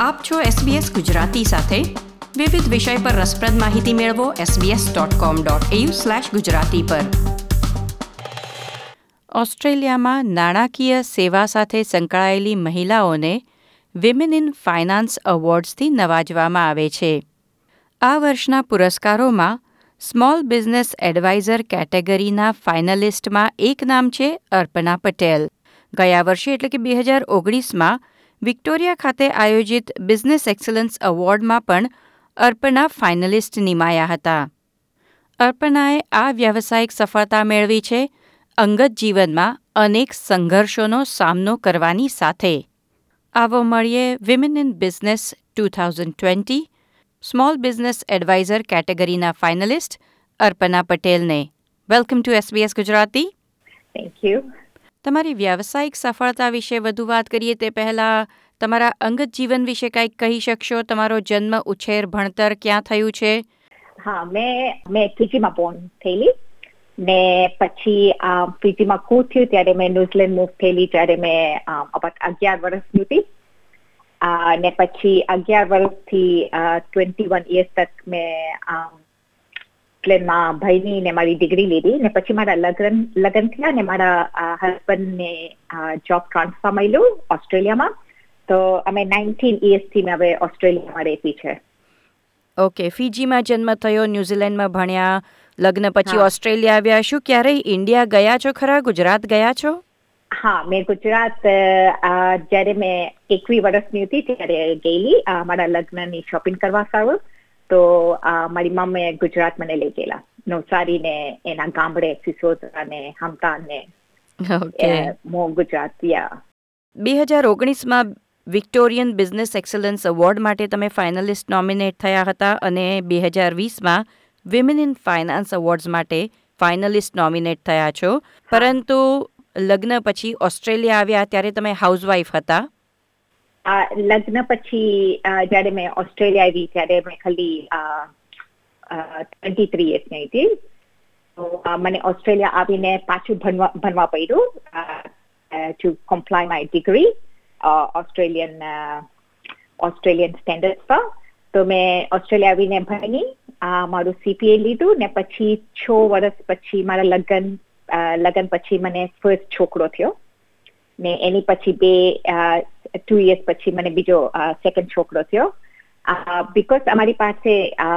આપ છો SBS ગુજરાતી સાથે. વિવિધ વિષય પર રસપ્રદ માહિતી મેળવો sbs.com.au/gujarati પર. ઓસ્ટ્રેલિયામાં નાણાકીય સેવા સાથે સંકળાયેલી મહિલાઓને વિમેન ઇન ફાઇનાન્સ એવોર્ડ્સથી નવાજવામાં આવે છે. આ વર્ષના પુરસ્કારોમાં સ્મોલ બિઝનેસ એડવાઇઝર કેટેગરીના ફાઇનલિસ્ટમાં એક નામ છે અર્પણા પટેલ. ગયા વર્ષે એટલે કે બે હજાર ઓગણીસમાં વિક્ટોરિયા ખાતે આયોજિત બિઝનેસ એક્સલન્સ એવોર્ડમાં પણ અર્પણા ફાઇનલિસ્ટ નિમાયા હતા. અર્પણાએ આ વ્યાવસાયિક સફળતા મેળવી છે, અંગત જીવનમાં અનેક સંઘર્ષોનો સામનો કરવાની સાથે. આવો મળીએ women in business two thousand twenty, small business adviser કેટેગરીના ફાઇનલિસ્ટ અર્પણા પટેલને. Welcome to SBS Gujarati. Thank you તમારી વ્યાવસાયિક સફળતા વિશે વધુ વાત કરીએ તે પહેલાં તમારા અંગત જીવન વિશે કંઈક કહી શકશો? તમારો જન્મ, ઉછેર, ભણતર ક્યાં થયું છે? હા, મેં મેં ફિજીમાં બોર્ન થયેલી. ને પછી ફિજીમાં કુ થયું ત્યારે મેં ન્યુઝીલેન્ડ મૂવ થયેલી, ત્યારે મેં અબાઉટ અગિયાર વર્ષની હતી ને પછી અગિયાર વર્ષથી ટ્વેન્ટી વન યર્સ તક મેં એટલે માં ભાઈની ને મારી ડિગ્રી લીધી ને પછી મારા લગ્ન લગ્ન થયા ને મારા હસબન્ડને જોબ ટ્રાન્સફર મળ્યું ઓસ્ટ્રેલિયામાં તો અમે નાઇન્ટીન ઇયર્સથી મેં હવે ઓસ્ટ્રેલિયામાં રહેતી છે ઓકે ફીજીમાં જન્મ થયો ન્યુઝીલેન્ડમાં ભણ્યા લગ્ન પછી ઓસ્ટ્રેલિયા આવ્યા શું ક્યારેય ઇન્ડિયા ગયા છો ખરા ગુજરાત ગયા છો હા મેં ગુજરાત જ્યારે મેં એકવી વર્ષની હતી ત્યારે ગયેલી મારા લગ્નની શોપિંગ કરવા સારું તો મારી મમ્મીએ ગુજરાત મને લઈ ગયેલા. નવસારી ને એના ગામડે સિસોદરા ને હમતા ને મો ગુજરાત બે હજાર ઓગણીસમાં વિક્ટોરિયન બિઝનેસ એક્સલન્સ એવોર્ડ માટે તમે ફાઇનલિસ્ટ નોમિનેટ થયા હતા અને બે હજાર વીસમાં વિમેન ઇન ફાઇનાન્સ એવોર્ડ્સ માટે ફાઇનલિસ્ટ નોમિનેટ થયા છો. પરંતુ લગ્ન પછી ઓસ્ટ્રેલિયા આવ્યા ત્યારે તમે હાઉસવાઈફ હતા. લગ્ન પછી જયારે મેં ઓસ્ટ્રેલિયા આવી, ત્યારે મેં ખાલી ટ્વેન્ટી થ્રી યર્સની હતી. તો મને ઓસ્ટ્રેલિયા આવીને પાછું ભણવા ભણવા પડ્યું to comply my degree Australian Australian standard પર. તો મેં ઓસ્ટ્રેલિયા આવીને ભણી મારું સીપીએ લીધું ને પછી છ વર્ષ પછી મારા લગ્ન લગ્ન પછી મને ફર્સ્ટ છોકરો થયો. ને એની પછી બે ટુ ઇયર્સ પછી મને બીજો સેકન્ડ છોકરો થયો. બીકોઝ અમારી પાસે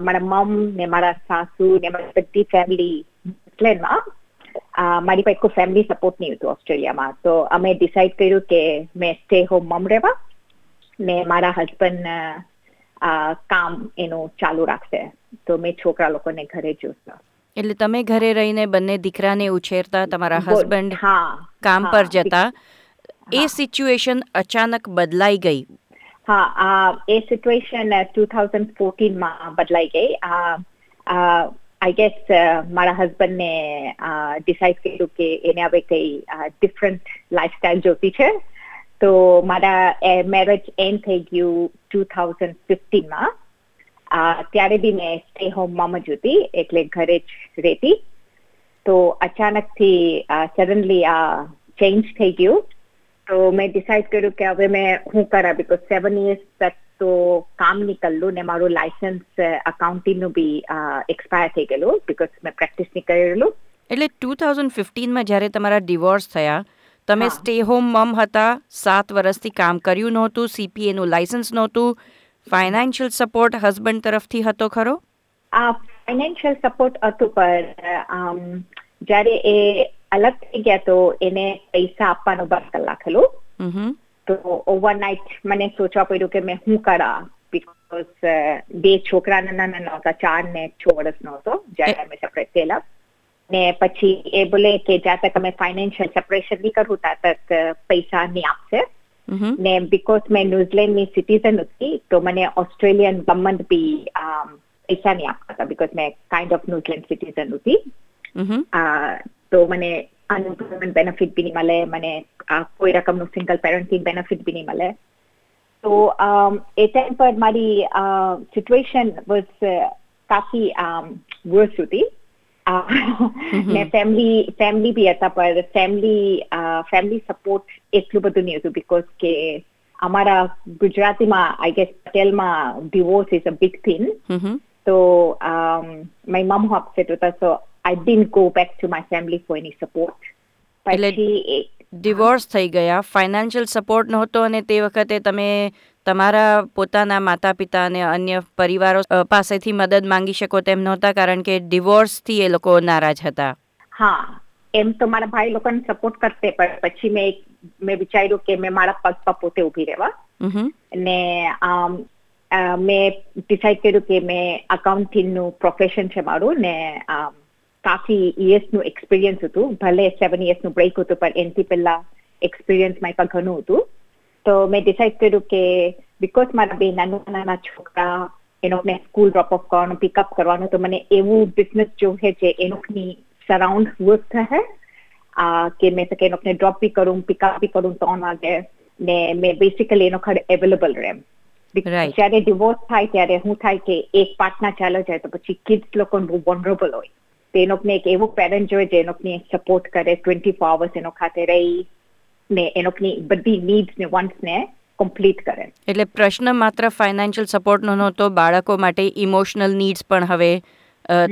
મારા મમ ને મારા સાસુ ને મારી બધી ફેમિલી ન્યુઝીલેન્ડમાં મારી પાસે કોઈ ફેમિલી સપોર્ટ નહીં હતું ઓસ્ટ્રેલિયામાં. તો અમે ડિસાઈડ કર્યું કે મેં સ્ટે હોમ મમ રહેવા ને મારા હસબન્ડ કામ એનું ચાલુ રાખશે. તો મેં છોકરા લોકોને ઘરે જોતા. એટલે તમે ઘરે રહીને બંને દીકરાને ઉછેરતા તમારા. હસબન્ડ હા કામ પર જતા. એ સિચ્યુએશન અચાનક બદલાઈ ગઈ? હા એ સિચ્યુએશન ટુ થાઉઝન્ડ ફોર્ટીનમાં બદલાઈ ગઈ. આઈ ગેસ મારા હસબન્ડને ડિસાઇડ કર્યું કે એને હવે કઈ ડિફરન્ટ લાઈફસ્ટાઈલ જોતી છે. તો મારા મેરેજ એન્ડ થઈ ગયું ટુ થાઉઝન્ડ ફિફ્ટીનમાં ત્યારે બી મેં સ્ટે હોમ મમ જ હતી એટલે ઘરે જ રહેતી. તો અચાનકથી સડનલી આ ચેન્જ થઈ ગયું. તો મેં ડિસાઇડ કર્યું કે હવે મેં હું કરા બીકોઝ સેવન ઇયર્સ તક તો કામ નહીં કરલું ને મારું લાયસન્સ અકાઉન્ટિંગનું બી એક્સપાયર થઈ ગયેલું બીકોઝ મેં પ્રેક્ટિસ નહીં કરેલું એટલે ટુ થાઉઝન્ડ ફિફ્ટીનમાં જ્યારે તમારા ડિવોર્સ થયા તમે સ્ટે હોમ મમ હતા સાત વર્ષથી કામ કર્યું નહોતું સીપીએનું લાયસન્સ નહોતું ફાઇનાન્શિયલ સપોર્ટ હસબન્ડ તરફથી હતો ખરો? આ ફાઇનાન્શિયલ સપોર્ટ હતું પણ આમ, જ્યારે એ અલગ થઈ ગયા તો એને પૈસા આપવાનું બંધ કરી નાખેલું હમ તો ઓવરનાઇટ મને સોચવા પડ્યું કે મેં શું કરા બીકોઝ બે છોકરા નાના નાના હતા ચાર ને છ વર્ષનો હતો જ્યારે અમે સેપરેટ થયેલા ને પછી એ બોલે કે જ્યાં તક અમે ફાઇનાન્શિયલ સેપરેશન નહીં કરું ત્યાં તક પૈસા નહીં આપશે ને બીકોઝ મેં ન્યુઝીલેન્ડની સિટીઝન હતી તો મને ઓસ્ટ્રેલિયન ગવર્મેન્ટ બી પૈસા નહીં આપતા હતા બીકોઝ મેં કાઇન્ડ ઓફ ન્યુઝીલેન્ડ સિટીઝન હતી તો મને અનએમ્પ્લોયમેન્ટ બેનિફિટ બી નહીં મળે મને કોઈ રકમનું સિંગલ પેરેન્ટિંગ બેનિફિટ બી નહીં મળે તો એ ટાઈમ પર મારી સિચ્યુએશન વોઝ કાફી વર્સ હતી ને ફેમિલી ફેમિલી બી હતા પણ ફેમિલી ફેમિલી સપોર્ટ એટલું બધું નહીં હતું બીકોઝ કે અમારા ગુજરાતીમાં I guess પટેલમાં divorce is a big thing So um, my mom was upset with us, so I didn't go back to my family for any support. પછી ડિવોર્સ થઈ ગયા. ફાઇનાન્શિયલ સપોર્ટ નહોતો અને તે વખતે તમે તમારા પોતાના માતા પિતા અને અન્ય પરિવારો પાસેથી મદદ માંગી શકો તેમ નહોતા કારણ કે ડિવોર્સથી એ લોકો નારાજ હતા. હા એમ તો મારા ભાઈ લોકોને સપોર્ટ કરતે પણ પછી મેં એક- મેં વિચાર્યું કે મેં મારા પગ પર પોતે ઊભી રહેવા. અને મેં ડિસાઇડ કર્યું કે મેં અકાઉન્ટિંગનું પ્રોફેશન છે મારું ને કાફી ઇયર્સનું એક્સપિરિયન્સ હતું ભલે સેવન ઇયર્સનું બ્રેક હતું પણ એનાથી પહેલાં એક્સપિરિયન્સ મારી પાસે ઘણું હતું તો મેં ડિસાઇડ કર્યું કે બિકોઝ મારા બે નાના નાના છોકરા એનો મેં સ્કૂલ ડ્રોપ ઓફ કરવાનું પિકઅપ કરવાનું તો મને એવું બિઝનેસ જોવે છે એ સરાઉન્ડ વર્ક થશે કે મેં તો કે એ ડ્રોપ બી કરું પિકઅપ બી કરું ત્રણ વાગે ને મેં બેસિકલી એનો ખડ અવેલેબલ રહે. જ્યારે ડિવોર્સ થાય ત્યારે શું થાય કે એક પાર્ટનર ચાલો જાય તો પછી કિડ્સ લોકો બહુ વનરેબલ હોય. તો એ લોકોને એક એવું પેરેન્ટ જોઈએ જે એ લોકોને સપોર્ટ કરે ટ્વેન્ટી ફોર અવર્સ એનો ખાતે રહી ને એ લોકોની બધી નીડ્સ ને વન્ટ્સ ને કમ્પ્લીટ કરે. એટલે પ્રશ્ન માત્ર ફાઇનાન્શિયલ સપોર્ટનો નહોતો બાળકો માટે ઇમોશનલ નીડ્સ પણ હવે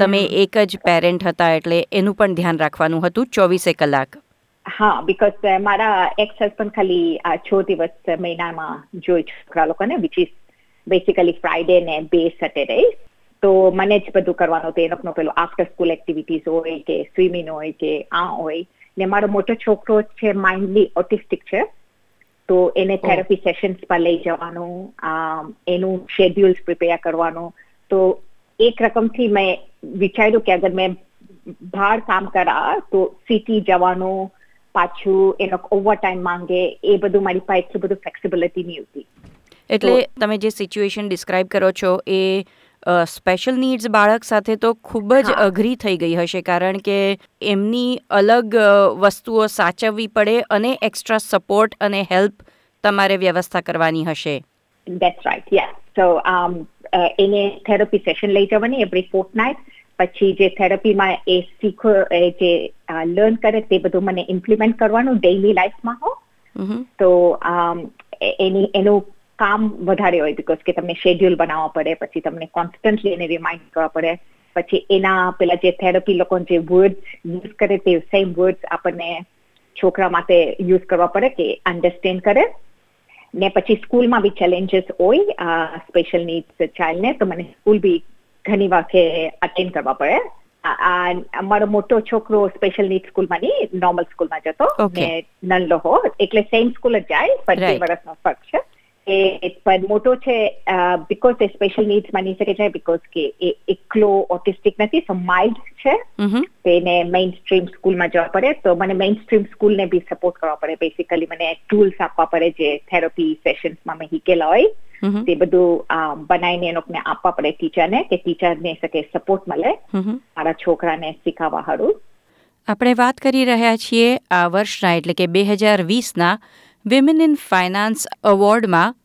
તમે એક જ પેરેન્ટ હતા એટલે એનું પણ ધ્યાન રાખવાનું હતું ચોવીસે કલાક. હા બીકોઝ મારા એક્સ હસબન્ડ ખાલી આ છ દિવસ મહિનામાં જોઈ છોકરા લોકોને વિચ ઇઝ બેસિકલી ફ્રાઈડે ને બે સેટરડે તો મને જ બધું કરવાનું હતું. એ લોકોનો પેલો આફ્ટર સ્કૂલ એક્ટિવિટીઝ હોય કે સ્વિમિંગ હોય કે આ હોય. ને મારો મોટો છોકરો છે માઇન્ડલી ઓટિસ્ટિક છે. તો એને થેરપી સેશન્સ પર લઈ જવાનું એનું શેડ્યુલ્સ પ્રિપેર કરવાનું. તો એક રકમથી મેં વિચાર્યું કે અગર મેં બહાર કામ કરા તો સિટી જવાનું પાછું એનો ઓવર ટાઈમ માંગે એ બધું મારી પાસે એટલું બધું ફ્લેક્સિબિલિટી નહીં હતી એટલે તમે જે સિચ્યુએશન ડિસ્ક્રાઇબ કરો છો એ સ્પેશિયલ નીડ્સ બાળક સાથે તો ખૂબ જ અઘરી થઈ ગઈ હશે કારણ કે એમની અલગ વસ્તુઓ સાચવવી પડે અને એક્સ્ટ્રા સપોર્ટ અને હેલ્પ તમારે વ્યવસ્થા કરવાની હશે. ધેટ્સ. So um, uh, એને થેરપી સેશન લઈ જવાની એવરી ફોર્થ નાઇટ પછી જે થેરપીમાં એ શીખો એ જે લર્ન કરે તે બધું મને ઇમ્પ્લિમેન્ટ કરવાનું ડેઇલી લાઈફમાં હો. તો એની એનું કામ વધારે હોય બીકોઝ કે તમને શેડ્યુલ બનાવવા પડે પછી તમને કોન્સ્ટન્ટલી એને રિમાઇન્ડ કરવા પડે. પછી એના પેલા જે થેરપી લોકો જે વર્ડ્સ યુઝ કરે તે સેમ વર્ડ્સ આપણને છોકરા માટે યુઝ કરવા પડે કે અન્ડરસ્ટેન્ડ કરે. ને પછી સ્કૂલમાં બી ચેલેન્જીસ હોય સ્પેશિયલ નીડ્સ ચાઇલ્ડને તો મને સ્કૂલ બી ઘણી વખતે અટેન્ડ કરવા પડે. અમારો મોટો છોકરો સ્પેશિયલ નીડ સ્કૂલમાં નહીં નોર્મલ સ્કૂલમાં જતો. ને નલ્લો હો. એટલે સેમ સ્કૂલ જ જાય પણ બે. વર્ષનો ફરક છે. એ પણ મોટો છે બીકોઝ એ સ્પેશિયલ નીડ્સ માની શકે છે બીકોઝ કે એ એકલો ઓટિસ્ટિક નથી સો માઇલ્ડ છે. તેને મેઇન સ્ટ્રીમ સ્કૂલમાં જવા પડે. તો મને મેઇન સ્ટ્રીમ સ્કૂલને બી સપોર્ટ કરવા પડે. બેસિકલી મને ટૂલ્સ આપવા પડે જે થેરપી સેશન્સમાં મેં શીખેલા હોય. તે બધું બનાવીને એ લોકોને આપવા પડે ટીચરને કે ટીચરને શકે સપોર્ટ મળે. મારા છોકરાને શીખવવા હારું. આપણે વાત કરી રહ્યા છીએ આ વર્ષના એટલે કે બે હજાર વીસના વિમેન ઇન ફાઇનાન્સ એવોર્ડમાં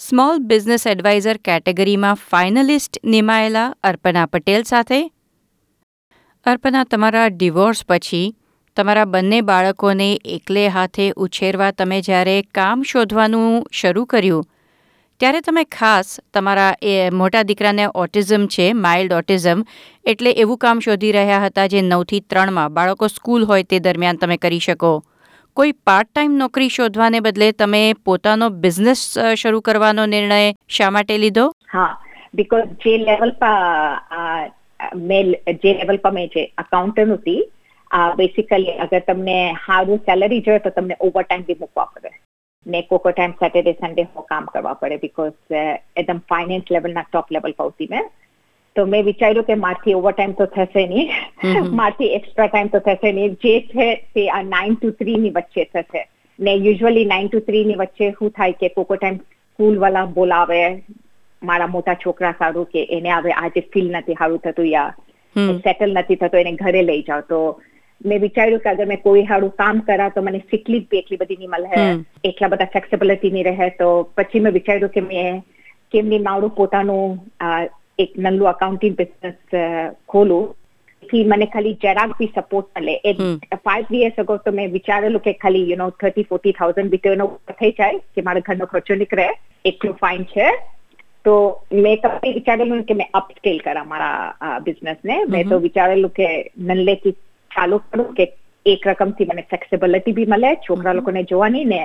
સ્મોલ બિઝનેસ એડવાઇઝર કેટેગરીમાં ફાઇનલિસ્ટ નિમાયેલા અર્પણા પટેલ સાથે. અર્પણા તમારા ડિવોર્સ પછી તમારા બંને બાળકોને એકલે હાથે ઉછેરવા તમે જ્યારે કામ શોધવાનું શરૂ કર્યું ત્યારે તમે ખાસ તમારા એ મોટા દીકરાને ઓટિઝમ છે, માઇલ્ડ ઓટિઝમ, એટલે એવું કામ શોધી રહ્યા હતા જે નવથી ત્રણમાં બાળકો સ્કૂલ હોય તે દરમિયાન તમે કરી શકો. કોઈ પાર્ટ ટાઈમ નોકરી શોધવાને બદલે તમે પોતાનો બિઝનેસ શરૂ કરવાનો નિર્ણય શા માટે લીધો? હા બીકોઝ જે લેવલ પર મેં, જે લેવલ પર મેં જે અકાઉન્ટન્ટ હતી બેસિકલી અગર તમને સારું સેલરી જોઈએ તો તમને ઓવર ટાઈમ બી મૂકવા પડે. ને કોકો ટાઈમ સેટરડે સન્ડે કામ કરવા પડે બીકોઝ એકદમ ફાઇનાન્સ લેવલના ટોપ લેવલ પહોંચી મેં. તો મેં વિચાર્યું કે મારથી ઓવર ટાઈમ તો થશે નહીં. મારથી એક્સ્ટ્રા ટાઈમ તો થશે નહીં. જે છે તે આ નાઇન ટુ થ્રી ની વચ્ચે થશે. ને યુઝ્યુઅલી નાઇન ટુ થ્રી ની વચ્ચે શું થાય કે કોકો ટાઈમ સ્કૂલ વાળા બોલાવે મારા મોટા છોકરા સારું કે એને હવે આજે ફીલ નથી સારું થતું યા. સેટલ નથી થતો એને ઘરે લઈ જાઓ. તો મેં વિચાર્યું કે અગર મેં કોઈ સારું કામ કરા તો મને સિકલી બી એટલી બધી નહીં મળે એટલા બધા ફ્લેક્સિબિલિટી નહીં રહે. તો પછી મેં વિચાર્યું કે મેં કેમની મારું પોતાનું એક નલ્લું અકાઉન્ટિંગ બિઝનેસ ખોલું. થી મને ખાલી જરાક બી સપોર્ટ મળે. એ ફાઈવ યર્સ અગો તો મેં વિચારેલું કે ખાલી you know thirty forty thousand બી તો એનો થઈ જાય કે મારા ઘરનો ખર્ચો નીકળે એટલું ફાઇન છે. તો મેં કપી વિચારેલું કે મેં અપસ્કેલ કરા મારા બિઝનેસ ને. મેં તો વિચારેલું કે નલ્લેથી ચાલુ કરું કે એક રકમથી મને ફ્લેક્સિબિલિટી બી મળે છોકરા લોકોને જોવાની ને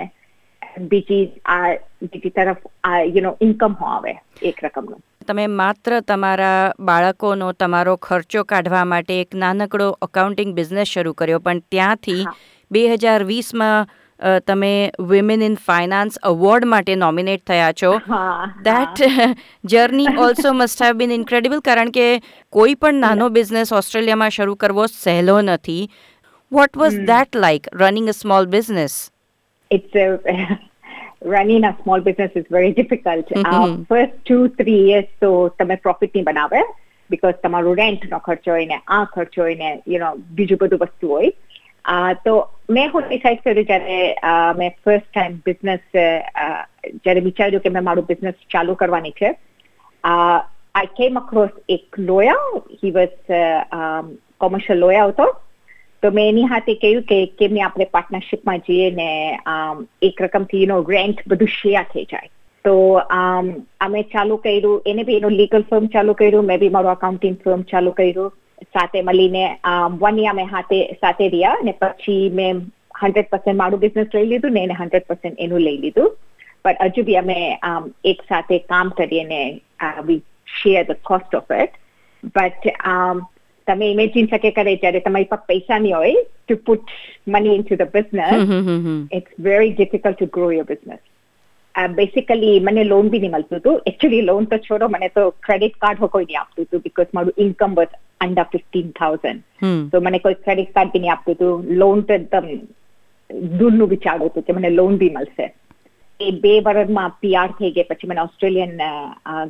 બીજી આ બીજી તરફ આ યુ નો ઇન્કમ આવે એક રકમનું તમે માત્ર તમારા બાળકોનો તમારો ખર્ચો કાઢવા માટે એક નાનકડો અકાઉન્ટિંગ બિઝનેસ શરૂ કર્યો પણ ત્યાંથી બે હજાર વીસમાં તમે વિમેન ઇન ફાઇનાન્સ અવોર્ડ માટે નોમિનેટ થયા છો. That journey also must have been incredible કારણ કે કોઈ પણ નાનો બિઝનેસ ઓસ્ટ્રેલિયામાં શરૂ કરવો સહેલો નથી. What was that like running a small business it's running a small business is very difficult. Uh, Mhm. first two, three years તો તમે પ્રોફિટ નહીં બનાવે બિકોઝ તમારો રેન્ટ નો ખર્ચો હોય ને આ ખર્ચો હોય ને યુ નો બીજું બધું વસ્તુ હોય. Uh, તો મેં હું ડિસાઇડ કર્યું જ્યારે મેં ફર્સ્ટ ટાઈમ બિઝનેસ જ્યારે વિચાર્યું કે મેં મારું બિઝનેસ ચાલુ કરવાની છે આઈ કેમ અક્રોસ એક લોયા હી વોઝ કોમર્શિયલ લોયા હતો તો મેં એની હાથે કહ્યું કે કેમ આપણે પાર્ટનરશિપમાં જઈએ ને એક રકમથી એનો રેન્ટ બધું શેર થઈ જાય તો અમે ચાલુ કર્યું એને બી એનું લીગલ ફર્મ ચાલુ કર્યું મેં બી મારું અકાઉન્ટિંગ ફર્મ ચાલુ કર્યું સાથે મળીને વન યર મેં હાથે સાથે રહ્યા અને પછી મેં હંડ્રેડ પર્સન્ટ મારું બિઝનેસ લઈ લીધું ને એને હંડ્રેડ પર્સન્ટ એનું લઈ લીધું પણ હજુ બી અમે એક સાથે કામ કરીએ ને we share the cost of it but તમે ઇમેજિન શકે કરે જ્યારે તમારી પાસે પૈસા નહીં હોય to put money into the business it's very difficult to grow your business basically મને લોન બી નહીં મળતું હતું એકચ્યુઅલી લોન તો છોડો મને તો ક્રેડિટ કાર્ડ કોઈ નહીં આપતું હતું બીકોઝ મારું income was under fifteen thousand તો મને કોઈ ક્રેડિટ કાર્ડ બી નહીં આપતું હતું લોન તો એકદમ દૂરનું વિચારવું હતું કે મને લોન બી મળશે એ બે વર્ષમાં પીઆર થઈ ગઈ પછી મને ઓસ્ટ્રેલિયન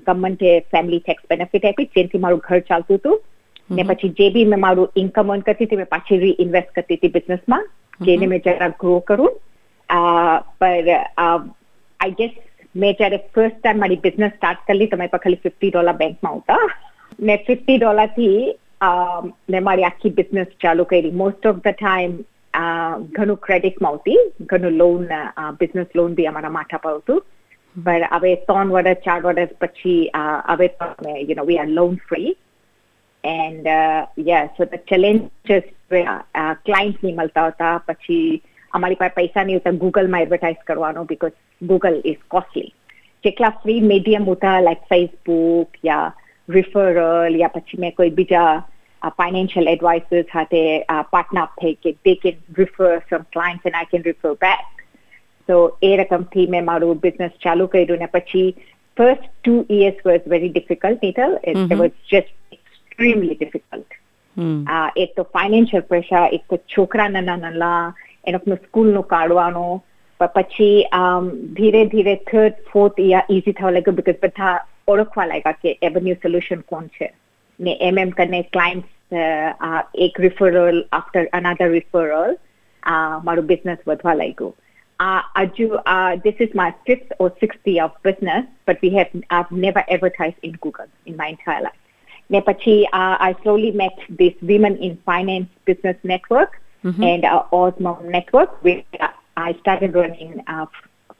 ગવર્મેન્ટે ફેમિલી ટેક્સ બેનિફિટ આપી જેથી મારું ઘર ચાલતું હતું ને પછી જે બી મેં મારું ઇન્કમ અર્ન કરતી હતી મેં પાછી રીઇન્વેસ્ટ કરતી હતી બિઝનેસમાં જેને મેં જરા ગ્રો કરું પર આઈ ગેસ મેં જ્યારે ફર્સ્ટ ટાઈમ મારી બિઝનેસ સ્ટાર્ટ કરી તો મારી પાસે ખાલી ફિફ્ટી ડોલર બેંકમાં હતા ને ફિફ્ટી ડોલરથી મેં મારી આખી બિઝનેસ ચાલુ કરી મોસ્ટ ઓફ ધ ટાઈમ ઘણું ક્રેડિટમાં આવતી ઘણું લોન બિઝનેસ લોન બી અમારા માથા પર હતું પણ હવે ત્રણ વર્ષ ચાર વર્ષ પછી હવે you know we are loan free and yes so the challenges clients નહીં મળતા હતા પછી અમારી પાસે પૈસા નહીં હોતા ગૂગલમાં એડવર્ટાઇઝ કરવાનો બીકોઝ ગૂગલ ઇઝ કોસ્ટલી જેટલા ફ્રી મીડિયમ હતા લાઈક ફેસબુક યા રિફરલ યા પછી મેં કોઈ બીજા ફાઇનાન્શિયલ એડવાઇસર્સ સાથે પાર્ટનર થઈ કે they can refer from clients and I can refer back તો એ રકમથી મેં મારું બિઝનેસ ચાલુ કર્યું ને પછી first two years was very difficult Nital it was just extremely difficult એક તો ફાઇનાન્શિયલ પ્રેશર એક તો છોકરા નાના નાના એનો સ્કૂલનું કાઢવાનું પછી ધીરે ધીરે થર્ડ ફોર્થ ઇયર ઇઝી થવા લાગ્યું બીકોઝ બધા ઓળખવા લાગ્યા કે એવન્યુ સોલ્યુશન કોણ છે ને એમ એમ કરીને ક્લાયન્ટ એક રિફરલ આફ્ટર અનાધર રિફરલ મારું બિઝનેસ વધવા લાગ્યું આ હજુ this is my fifth or sixth year of business but we have I've never advertised in Google in my entire life ને પછી uh, I slowly met this women in finance business network and uh, Osmo network where I started running uh,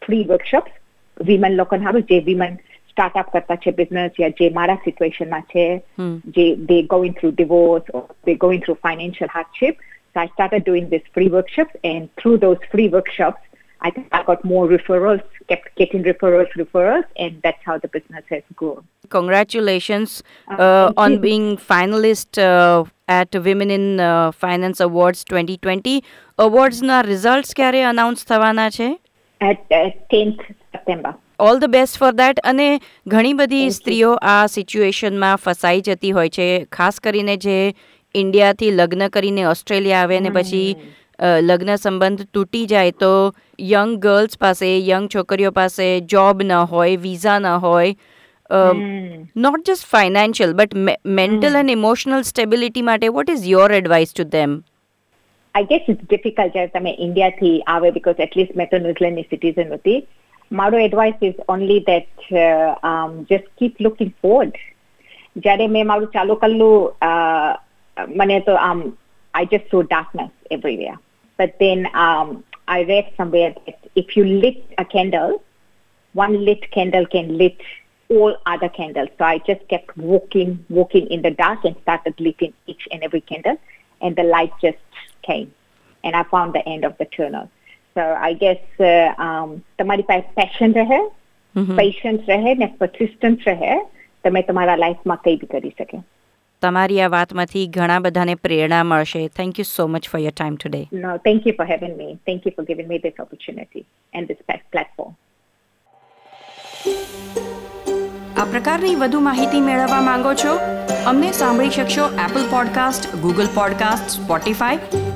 free workshops women લોકો હારું જે women startup કરતા છે business યા જે મારા સિચ્યુએશનમાં છે જે they going through divorce or they going through financial hardship so I started doing these free workshops and through those free workshops I think I got more referrals, kept getting referrals, referrals, and that's how the business has grown. Congratulations Uh, uh, thank on you. being finalist uh, at Women in uh, Finance Awards 2020. અવોર્ડ્સના results ક્યારે announce થવાના છે At uh, 10th September. All the best for that અને ઘણી બધી સ્ત્રીઓ આ સિચ્યુએશનમાં ફસાઈ જતી હોય છે. ખાસ કરીને જે ઇન્ડિયાથી લગ્ન કરીને ઓસ્ટ્રેલિયા આવે ને પછી લગ્ન સંબંધ તૂટી જાય તો યંગ ગર્લ્સ પાસે યંગ છોકરીઓ પાસે જોબ ન હોય વિઝા ન હોય not just financial but mental and emotional stability માટે what is your advice to them I guess it's difficult જ્યારે તમે ઇન્ડિયાથી આવે બીકોઝ એટલીસ્ટ મેં તો ન્યુઝીલેન્ડની સિટીઝન હતી. મારો advice is only that just keep looking forward જ્યારે મેં મારું ચાલુ કરેલું મને તો um, I just saw darkness everywhere. But then um, I read somewhere that if you lit a candle, one lit candle can lit all other candles. So I just kept walking, walking in the dark and started lighting each and every candle, and the light just came, and I found the end of the tunnel. So I guess uh, um, તમારી પાસે passion રહે patience રહે ને persistence રહે તમે તમારા લાઈફમાં કંઈ બી કરી શકે. તમારી આ વાતમાંથી ઘણા બધાને પ્રેરણા મળશે. Thank you so much for your time today no thank you for having me thank you for giving me this opportunity and this platform આ પ્રકારની વધુ માહિતી મેળવવા માંગો છો? અમને સાંભળી શકશો Apple podcast Google podcast Spotify